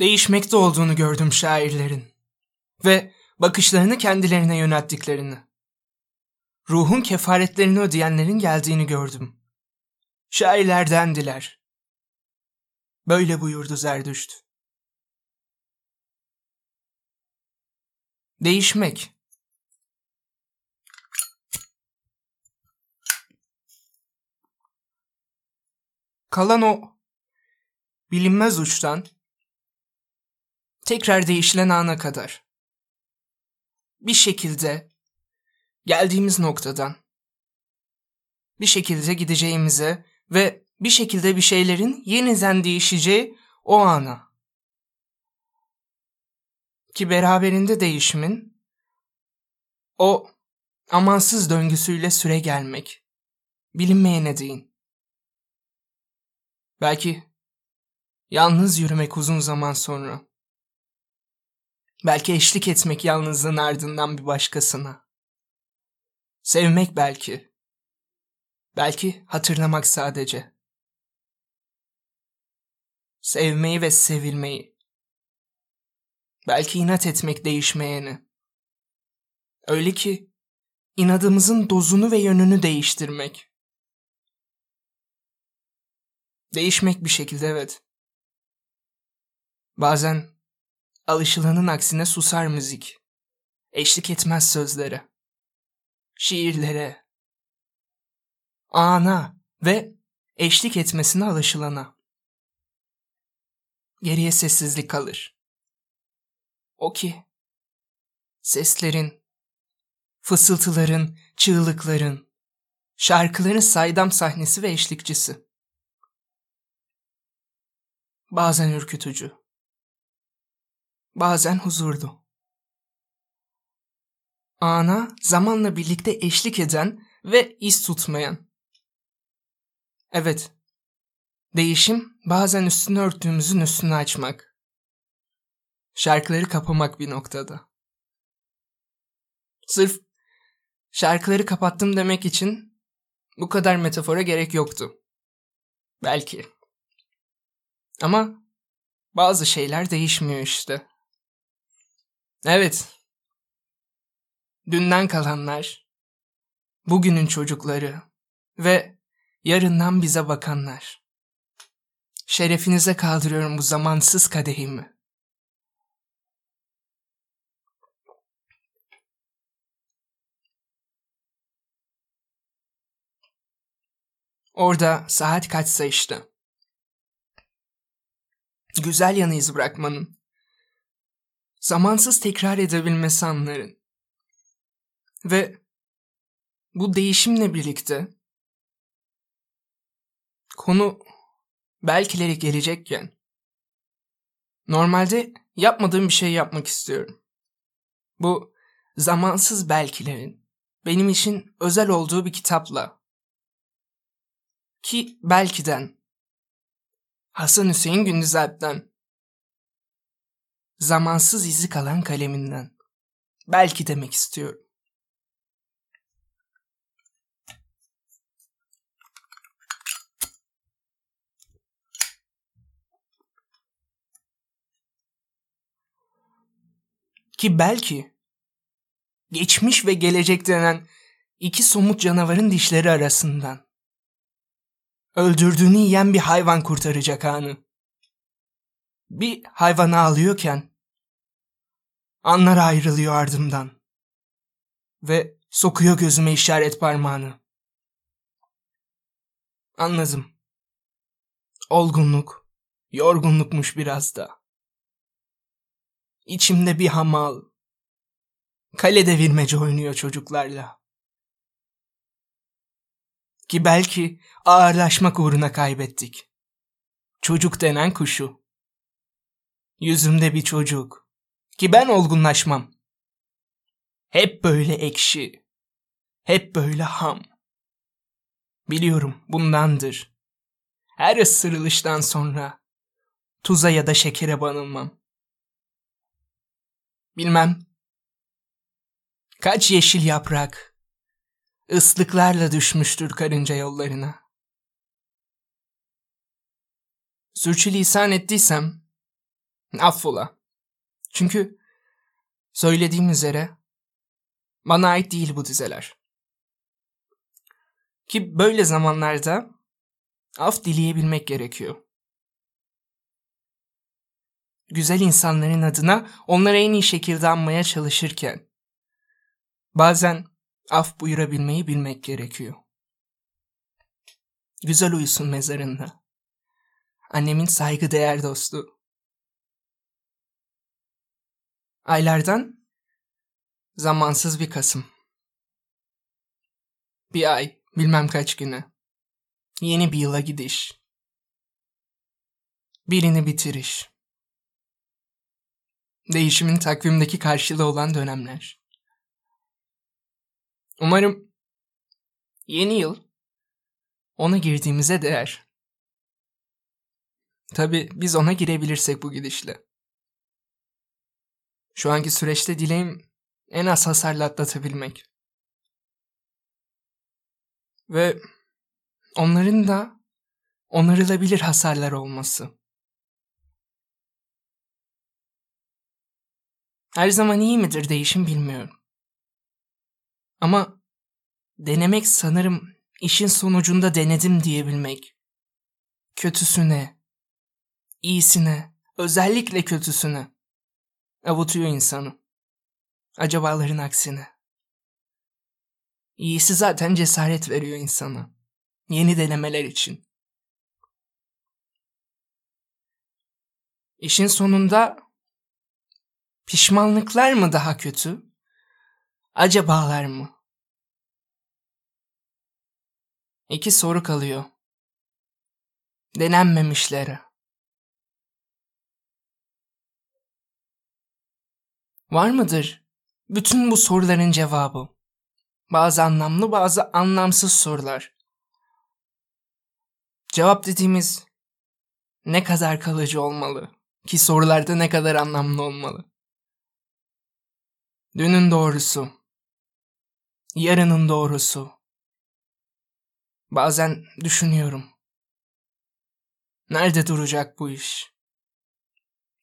Değişmekte olduğunu gördüm şairlerin ve bakışlarını kendilerine yönelttiklerini. Ruhun kefaretlerini ödeyenlerin geldiğini gördüm. Şairlerdendiler. Böyle buyurdu Zerdüşt. Değişmek. Kalan o bilinmez uçtan tekrar değişilen ana kadar. Bir şekilde geldiğimiz noktadan bir şekilde gideceğimize ve bir şekilde bir şeylerin yeniden değişeceği o ana. Ki beraberinde değişimin o amansız döngüsüyle süre gelmek. Bilinmeyene değin. Belki yalnız yürümek uzun zaman sonra. Belki eşlik etmek yalnızlığın ardından bir başkasına. Sevmek belki. Belki hatırlamak sadece. Sevmeyi ve sevilmeyi. Belki inat etmek değişmeyeni. Öyle ki inadımızın dozunu ve yönünü değiştirmek. Değişmek bir şekilde evet. Bazen alışılanın aksine susar müzik. Eşlik etmez sözlere. Şiirlere. Ana ve eşlik etmesine alışılana. Geriye sessizlik kalır. O ki seslerin, fısıltıların, çığlıkların, şarkıların saydam sahnesi ve eşlikçisi. Bazen ürkütücü bazen huzurdu. Ana zamanla birlikte eşlik eden ve iz tutmayan. Evet, değişim bazen üstünü örttüğümüzün üstünü açmak. Şarkıları kapamak bir noktada. Sırf şarkıları kapattım demek için bu kadar metafora gerek yoktu. Belki. Ama bazı şeyler değişmiyor işte. Evet. Dünden kalanlar, bugünün çocukları ve yarından bize bakanlar. Şerefinize kaldırıyorum bu zamansız kadehimi. Orada saat kaçsa işte. Güzel yanı iz bırakmanın zamansız tekrar edebilmesi anların. Ve bu değişimle birlikte konu belkileri gelecekken normalde yapmadığım bir şey yapmak istiyorum. Bu zamansız belkilerin benim için özel olduğu bir kitapla ki belkiden Hasan Hüseyin Gündüz Alp'ten zamansız izi kalan kaleminden. Belki demek istiyorum. Ki belki geçmiş ve gelecek denen iki somut canavarın dişleri arasından öldürdüğünü yiyen bir hayvan kurtaracak anı. Bir hayvanı alıyorken Anlar ayrılıyor ardımdan. Ve sokuyor gözüme işaret parmağını. Anladım. Olgunluk, yorgunlukmuş biraz da. İçimde bir hamal. Kale devirmece oynuyor çocuklarla. Ki belki ağırlaşmak uğruna kaybettik. Çocuk denen kuşu. Yüzümde bir çocuk. Ki ben olgunlaşmam. Hep böyle ekşi. Hep böyle ham. Biliyorum bundandır. Her ısırılıştan sonra tuza ya da şekere banılmam. Bilmem. Kaç yeşil yaprak ıslıklarla düşmüştür karınca yollarına. Sürçülisan ettiysem Affola. Çünkü söylediğim üzere bana ait değil bu dizeler. Ki böyle zamanlarda af dileyebilmek gerekiyor. Güzel insanların adına onlara en iyi şekilde anmaya çalışırken bazen af buyurabilmeyi bilmek gerekiyor. Güzel uyusun mezarında. Annemin saygıdeğer dostu. Aylardan zamansız bir Kasım. Bir ay, bilmem kaç güne. Yeni bir yıla gidiş. Birini bitiriş. Değişimin takvimdeki karşılığı olan dönemler. Umarım yeni yıl ona girdiğimize değer. Tabi biz ona girebilirsek bu gidişle. Şu anki süreçte dileğim en az hasarla atlatabilmek. Ve onların da onarılabilir hasarlar olması. Her zaman iyi midir değişim bilmiyorum. Ama denemek sanırım işin sonucunda denedim diyebilmek. Kötüsüne, iyisine, özellikle kötüsüne avutuyor insanı. Acabaların aksine. İyisi zaten cesaret veriyor insana. Yeni denemeler için. İşin sonunda pişmanlıklar mı daha kötü? Acabalar mı? İki soru kalıyor. Denenmemişleri. Var mıdır bütün bu soruların cevabı? Bazı anlamlı bazı anlamsız sorular. Cevap dediğimiz ne kadar kalıcı olmalı ki sorularda ne kadar anlamlı olmalı? Dünün doğrusu, yarının doğrusu, Bazen düşünüyorum. Nerede duracak bu iş?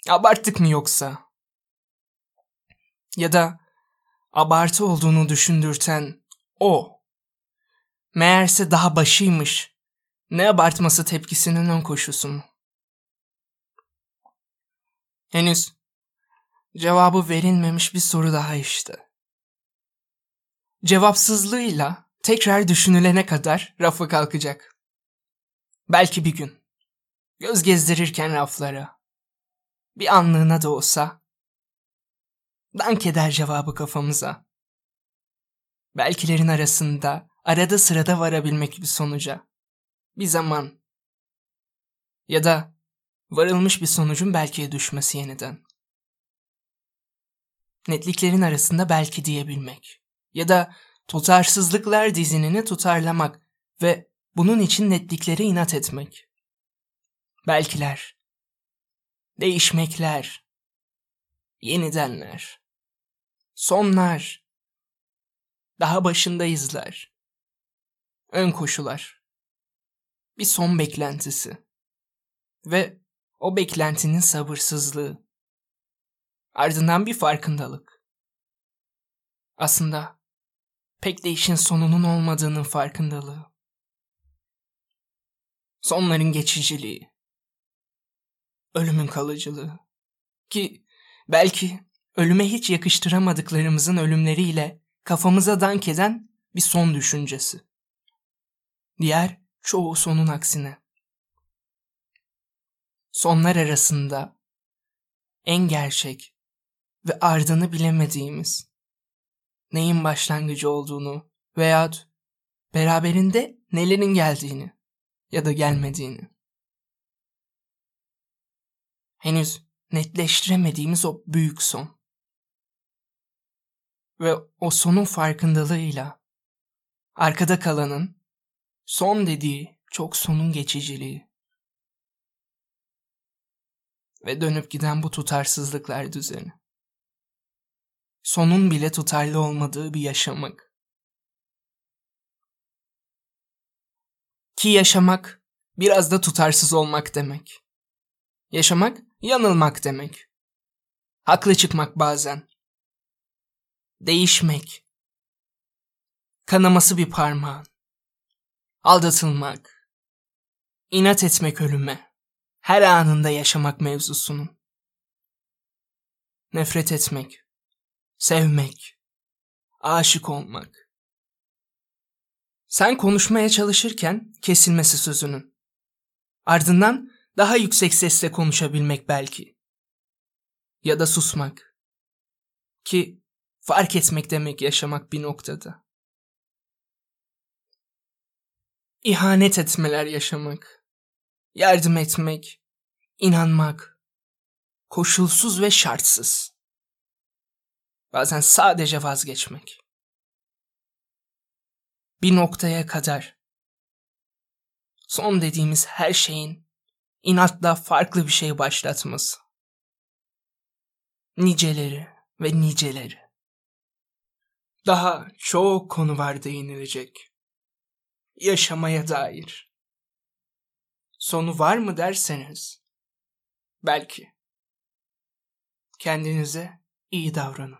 Abarttık mı yoksa? Ya da abartı olduğunu düşündürten o. Meğerse daha başıymış. Ne abartması tepkisinin ön koşusu mu? Henüz cevabı verilmemiş bir soru daha işte. Cevapsızlığıyla tekrar düşünülene kadar rafı kalkacak. Belki bir gün. Göz gezdirirken raflara. Bir anlığına da olsa. Dank eder cevabı kafamıza. Belkilerin arasında arada sırada varabilmek bir sonuca. Bir zaman. Ya da varılmış bir sonucun belkiye düşmesi yeniden. Netliklerin arasında belki diyebilmek. Ya da tutarsızlıklar dizinini tutarlamak ve bunun için netliklere inat etmek. Belkiler, değişmekler, yenidenler, sonlar, daha başındayızlar, ön koşular, bir son beklentisi ve o beklentinin sabırsızlığı, ardından bir farkındalık. Aslında pek de işin sonunun olmadığının farkındalığı. Sonların geçiciliği. Ölümün kalıcılığı. Ki belki ölüme hiç yakıştıramadıklarımızın ölümleriyle kafamıza dank eden bir son düşüncesi. Diğer çoğu sonun aksine. Sonlar arasında en gerçek ve ardını bilemediğimiz neyin başlangıcı olduğunu veya beraberinde nelerin geldiğini ya da gelmediğini. Henüz netleştiremediğimiz o büyük son. Ve o sonun farkındalığıyla arkada kalanın son dediği çok sonun geçiciliği. Ve dönüp giden bu tutarsızlıklar düzeni sonun bile tutarlı olmadığı bir yaşamak. Ki yaşamak biraz da tutarsız olmak demek. Yaşamak yanılmak demek. Haklı çıkmak bazen. Değişmek. Kanaması bir parmağın. Aldatılmak. inat etmek ölüme. Her anında yaşamak mevzusunun. Nefret etmek. Sevmek. Aşık olmak. Sen konuşmaya çalışırken kesilmesi sözünün. Ardından daha yüksek sesle konuşabilmek belki. Ya da susmak. Ki fark etmek demek yaşamak bir noktada. İhanet etmeler yaşamak. Yardım etmek. inanmak. Koşulsuz ve şartsız. Bazen sadece vazgeçmek. Bir noktaya kadar. Son dediğimiz her şeyin inatla farklı bir şey başlatması. Niceleri ve niceleri. Daha çok konu var değinilecek. Yaşamaya dair. Sonu var mı derseniz, belki. Kendinize iyi davranın.